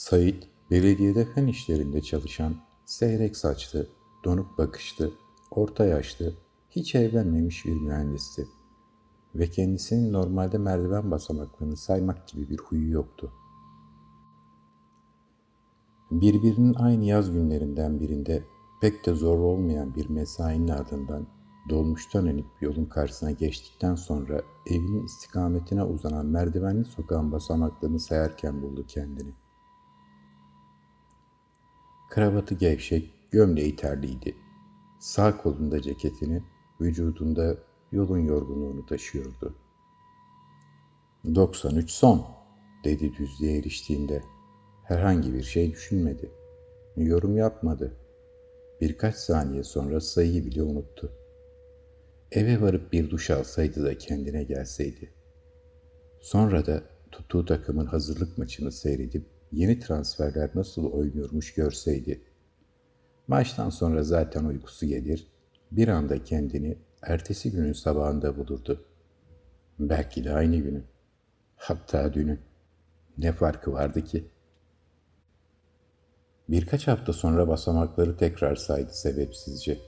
Sait, belediyede fen işlerinde çalışan, seyrek saçlı, donuk bakışlı, orta yaşlı, hiç evlenmemiş bir mühendisti. Ve kendisinin normalde merdiven basamaklarını saymak gibi bir huyu yoktu. Birbirinin aynı yaz günlerinden birinde pek de zor olmayan bir mesainin ardından dolmuştan inip yolun karşısına geçtikten sonra evinin istikametine uzanan merdivenli sokağın basamaklarını sayarken buldu kendini. Kravatı gevşek, gömleği terliydi. Sağ kolunda ceketini, vücudunda yolun yorgunluğunu taşıyordu. 93 son, dedi düzlüğe eriştiğinde. Herhangi bir şey düşünmedi. Yorum yapmadı. Birkaç saniye sonra sayıyı bile unuttu. Eve varıp bir duş alsaydı da kendine gelseydi. Sonra da tuttuğu takımın hazırlık maçını seyredip yeni transferler nasıl oynuyormuş görseydi. Maçtan sonra zaten uykusu gelir, bir anda kendini ertesi günün sabahında bulurdu. Belki de aynı günün. Hatta dünün. Ne farkı vardı ki? Birkaç hafta sonra basamakları tekrar saydı sebepsizce.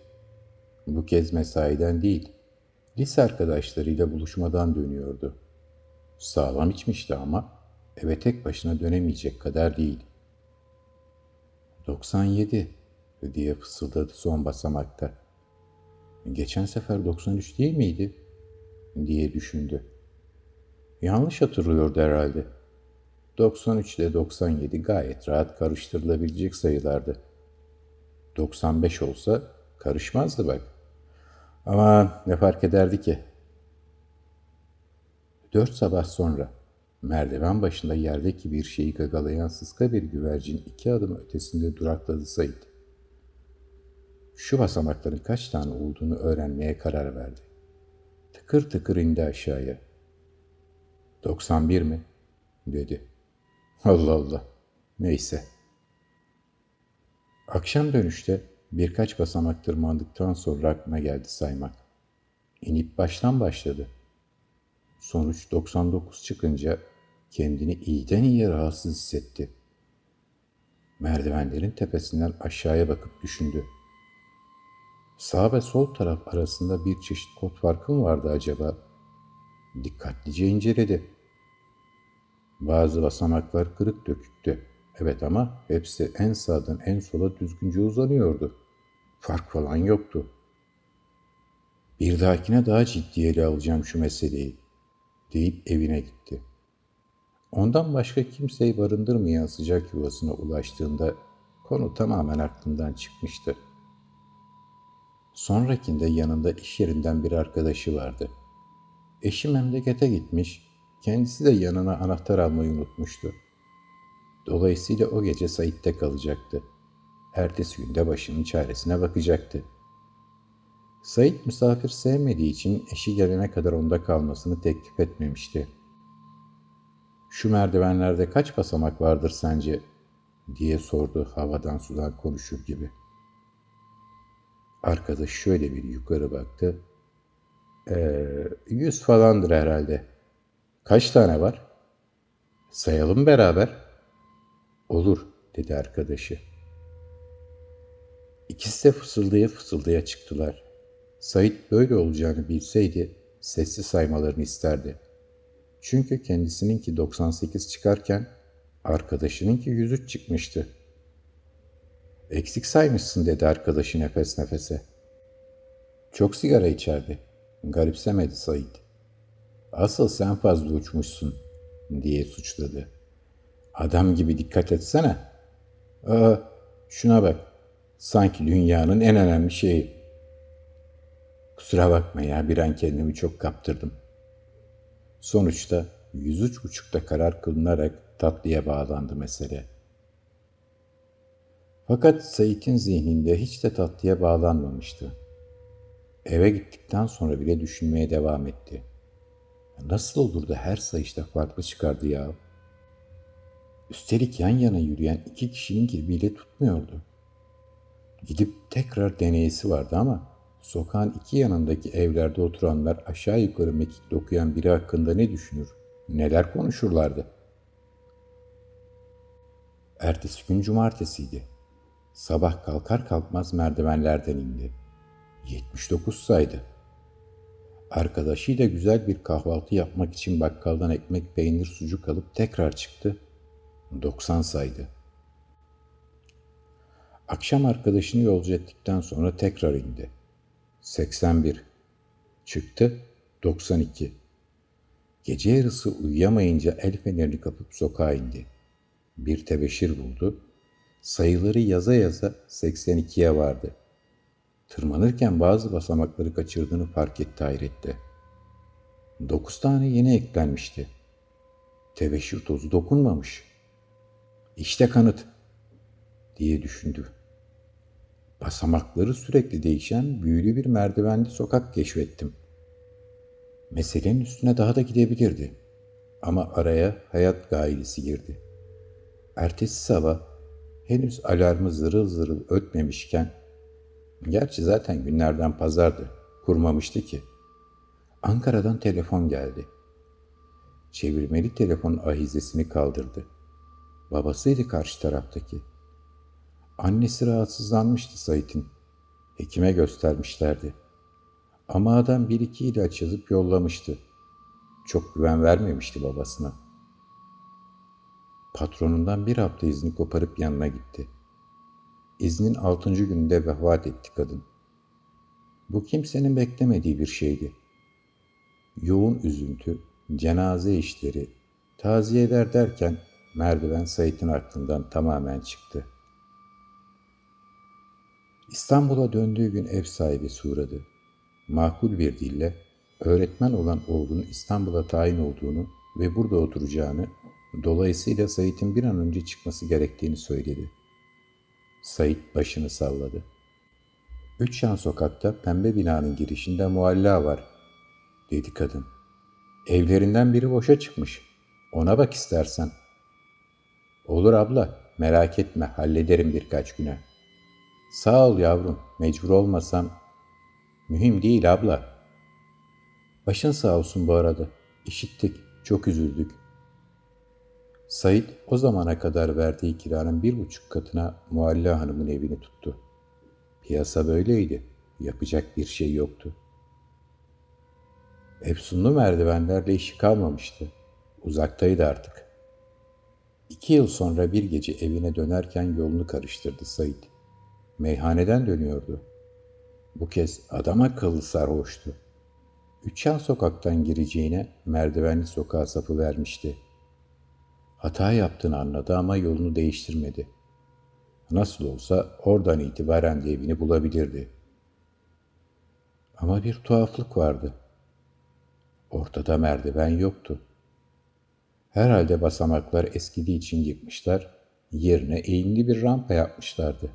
Bu kez mesaiden değil, lise arkadaşlarıyla buluşmadan dönüyordu. Sağlam içmişti ama eve tek başına dönemeyecek kadar değil. 97 diye fısıldadı son basamakta. Geçen sefer 93 değil miydi? diye düşündü. Yanlış hatırlıyordu herhalde. 93 ile 97 gayet rahat karıştırılabilecek sayılardı. 95 olsa karışmazdı bak. Ama ne fark ederdi ki? Dört sabah sonra merdiven başında yerdeki bir şeyi gagalayan sıska bir güvercin iki adım ötesinde durakladı Sait. Şu basamakların kaç tane olduğunu öğrenmeye karar verdi. Tıkır tıkır indi aşağıya. 91 mi? dedi. Allah Allah. Neyse. Akşam dönüşte birkaç basamak tırmandıktan sonra aklına geldi saymak. İnip baştan başladı. Sonuç 99 çıkınca kendini iyiden iyiye rahatsız hissetti. Merdivenlerin tepesinden aşağıya bakıp düşündü. Sağ ve sol taraf arasında bir çeşit kod farkı mı vardı acaba? Dikkatlice inceledi. Bazı basamaklar kırık döküktü. Evet ama hepsi en sağdan en sola düzgünce uzanıyordu. Fark falan yoktu. Bir dahakine daha ciddiye ele alacağım şu meseleyi deyip evine gitti. Ondan başka kimseyi barındırmayan sıcak yuvasına ulaştığında konu tamamen aklından çıkmıştı. Sonrakinde yanında iş yerinden bir arkadaşı vardı. Eşi memlekete gitmiş, kendisi de yanına anahtar almayı unutmuştu. Dolayısıyla o gece Sait'te kalacaktı. Ertesi günde başının çaresine bakacaktı. Sait misafir sevmediği için eşi gelene kadar onda kalmasını teklif etmemişti. Şu merdivenlerde kaç basamak vardır sence? diye sordu havadan sudan konuşur gibi. Arkadaş şöyle bir yukarı baktı. Ee, yüz falandır herhalde. Kaç tane var? Sayalım beraber. Olur dedi arkadaşı. İkisi de fısıldaya fısıldaya çıktılar. Sait böyle olacağını bilseydi sessiz saymalarını isterdi. Çünkü kendisininki 98 çıkarken arkadaşınınki 103 çıkmıştı. Eksik saymışsın dedi arkadaşı nefes nefese. Çok sigara içerdi. Garipsemedi Sait. Asıl sen fazla uçmuşsun diye suçladı. Adam gibi dikkat etsene. Aa, şuna bak. Sanki dünyanın en önemli şeyi. Kusura bakma ya bir an kendimi çok kaptırdım. Sonuçta yüz üç buçukta karar kılınarak tatlıya bağlandı mesele. Fakat Sait'in zihninde hiç de tatlıya bağlanmamıştı. Eve gittikten sonra bile düşünmeye devam etti. Nasıl olur da her sayışta farklı çıkardı ya? Üstelik yan yana yürüyen iki kişinin gibi tutmuyordu. Gidip tekrar deneyesi vardı ama sokağın iki yanındaki evlerde oturanlar aşağı yukarı mekikle okuyan biri hakkında ne düşünür, neler konuşurlardı? Ertesi gün cumartesiydi. Sabah kalkar kalkmaz merdivenlerden indi. 79 saydı. Arkadaşıyla güzel bir kahvaltı yapmak için bakkaldan ekmek, peynir, sucuk alıp tekrar çıktı. 90 saydı. Akşam arkadaşını yolcu ettikten sonra tekrar indi. 81. Çıktı. 92. Gece yarısı uyuyamayınca el fenerini kapıp sokağa indi. Bir tebeşir buldu. Sayıları yaza yaza 82'ye vardı. Tırmanırken bazı basamakları kaçırdığını fark etti hayrette. Dokuz tane yeni eklenmişti. Tebeşir tozu dokunmamış. İşte kanıt diye düşündü. Basamakları sürekli değişen büyülü bir merdivenli sokak keşfettim. Meselenin üstüne daha da gidebilirdi. Ama araya hayat gailesi girdi. Ertesi sabah henüz alarmı zırıl zırıl ötmemişken, gerçi zaten günlerden pazardı, kurmamıştı ki. Ankara'dan telefon geldi. Çevirmeli telefon ahizesini kaldırdı. Babasıydı karşı taraftaki. Annesi rahatsızlanmıştı Sait'in. Hekime göstermişlerdi. Ama adam bir iki ilaç yazıp yollamıştı. Çok güven vermemişti babasına. Patronundan bir hafta izni koparıp yanına gitti. İznin altıncı gününde vefat etti kadın. Bu kimsenin beklemediği bir şeydi. Yoğun üzüntü, cenaze işleri, taziyeler derken merdiven Sait'in aklından tamamen çıktı. İstanbul'a döndüğü gün ev sahibi uğradı. Makul bir dille öğretmen olan oğlunun İstanbul'a tayin olduğunu ve burada oturacağını, dolayısıyla Sait'in bir an önce çıkması gerektiğini söyledi. Sait başını salladı. Üç yan sokakta pembe binanın girişinde mualla var, dedi kadın. Evlerinden biri boşa çıkmış. Ona bak istersen. Olur abla, merak etme, hallederim birkaç güne. Sağ ol yavrum, mecbur olmasam. Mühim değil abla. Başın sağ olsun bu arada. İşittik, çok üzüldük. Said o zamana kadar verdiği kiranın bir buçuk katına Mualla Hanım'ın evini tuttu. Piyasa böyleydi. Yapacak bir şey yoktu. Efsunlu merdivenlerle işi kalmamıştı. Uzaktaydı artık. İki yıl sonra bir gece evine dönerken yolunu karıştırdı Said. Meyhaneden dönüyordu. Bu kez adam akıllı sarhoştu. Üçyan sokaktan gireceğine merdivenli sokağa sapı vermişti. Hata yaptığını anladı ama yolunu değiştirmedi. Nasıl olsa oradan itibaren de evini bulabilirdi. Ama bir tuhaflık vardı. Ortada merdiven yoktu. Herhalde basamaklar eskidiği için yıkmışlar, yerine eğimli bir rampa yapmışlardı.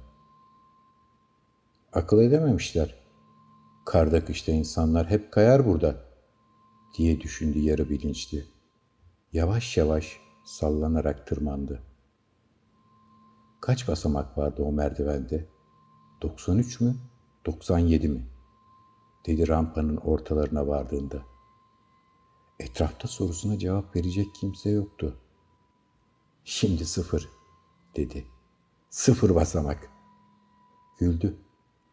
Akıl edememişler. Karda kışta insanlar hep kayar burada, diye düşündü yarı bilinçli. Yavaş yavaş sallanarak tırmandı. Kaç basamak vardı o merdivende? 93 mü? 97 mi? dedi rampanın ortalarına vardığında. Etrafta sorusuna cevap verecek kimse yoktu. Şimdi sıfır, dedi. Sıfır basamak. Güldü.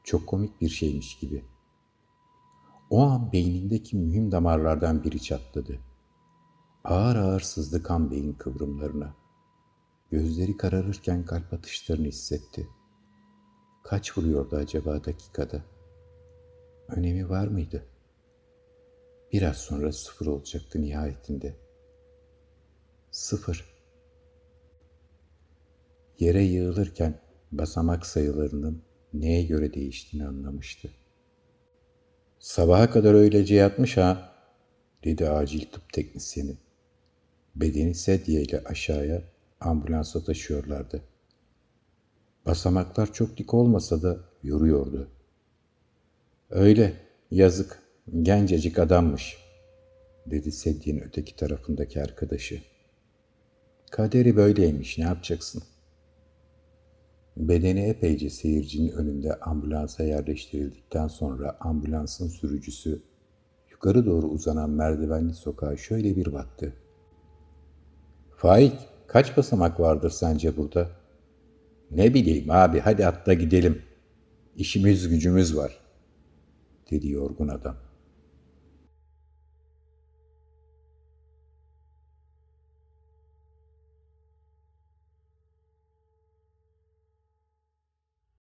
Çok komik bir şeymiş gibi. O an beynindeki mühim damarlardan biri çatladı. Ağır ağır sızdı kan beyin kıvrımlarına. Gözleri kararırken kalp atışlarını hissetti. Kaç vuruyordu acaba dakikada? Önemi var mıydı? Biraz sonra sıfır olacaktı nihayetinde. Sıfır. Yere yığılırken basamak sayılarının neye göre değiştiğini anlamıştı. Sabaha kadar öylece yatmış ha, dedi acil tıp teknisyeni. Bedeni sedye ile aşağıya ambulansa taşıyorlardı. Basamaklar çok dik olmasa da yoruyordu. Öyle, yazık, gencecik adammış, dedi sedyenin öteki tarafındaki arkadaşı. Kaderi böyleymiş, ne yapacaksın? Bedeni epeyce seyircinin önünde ambulansa yerleştirildikten sonra ambulansın sürücüsü yukarı doğru uzanan merdivenli sokağa şöyle bir baktı. Faik, kaç basamak vardır sence burada? Ne bileyim abi hadi atla gidelim. İşimiz gücümüz var, dedi yorgun adam.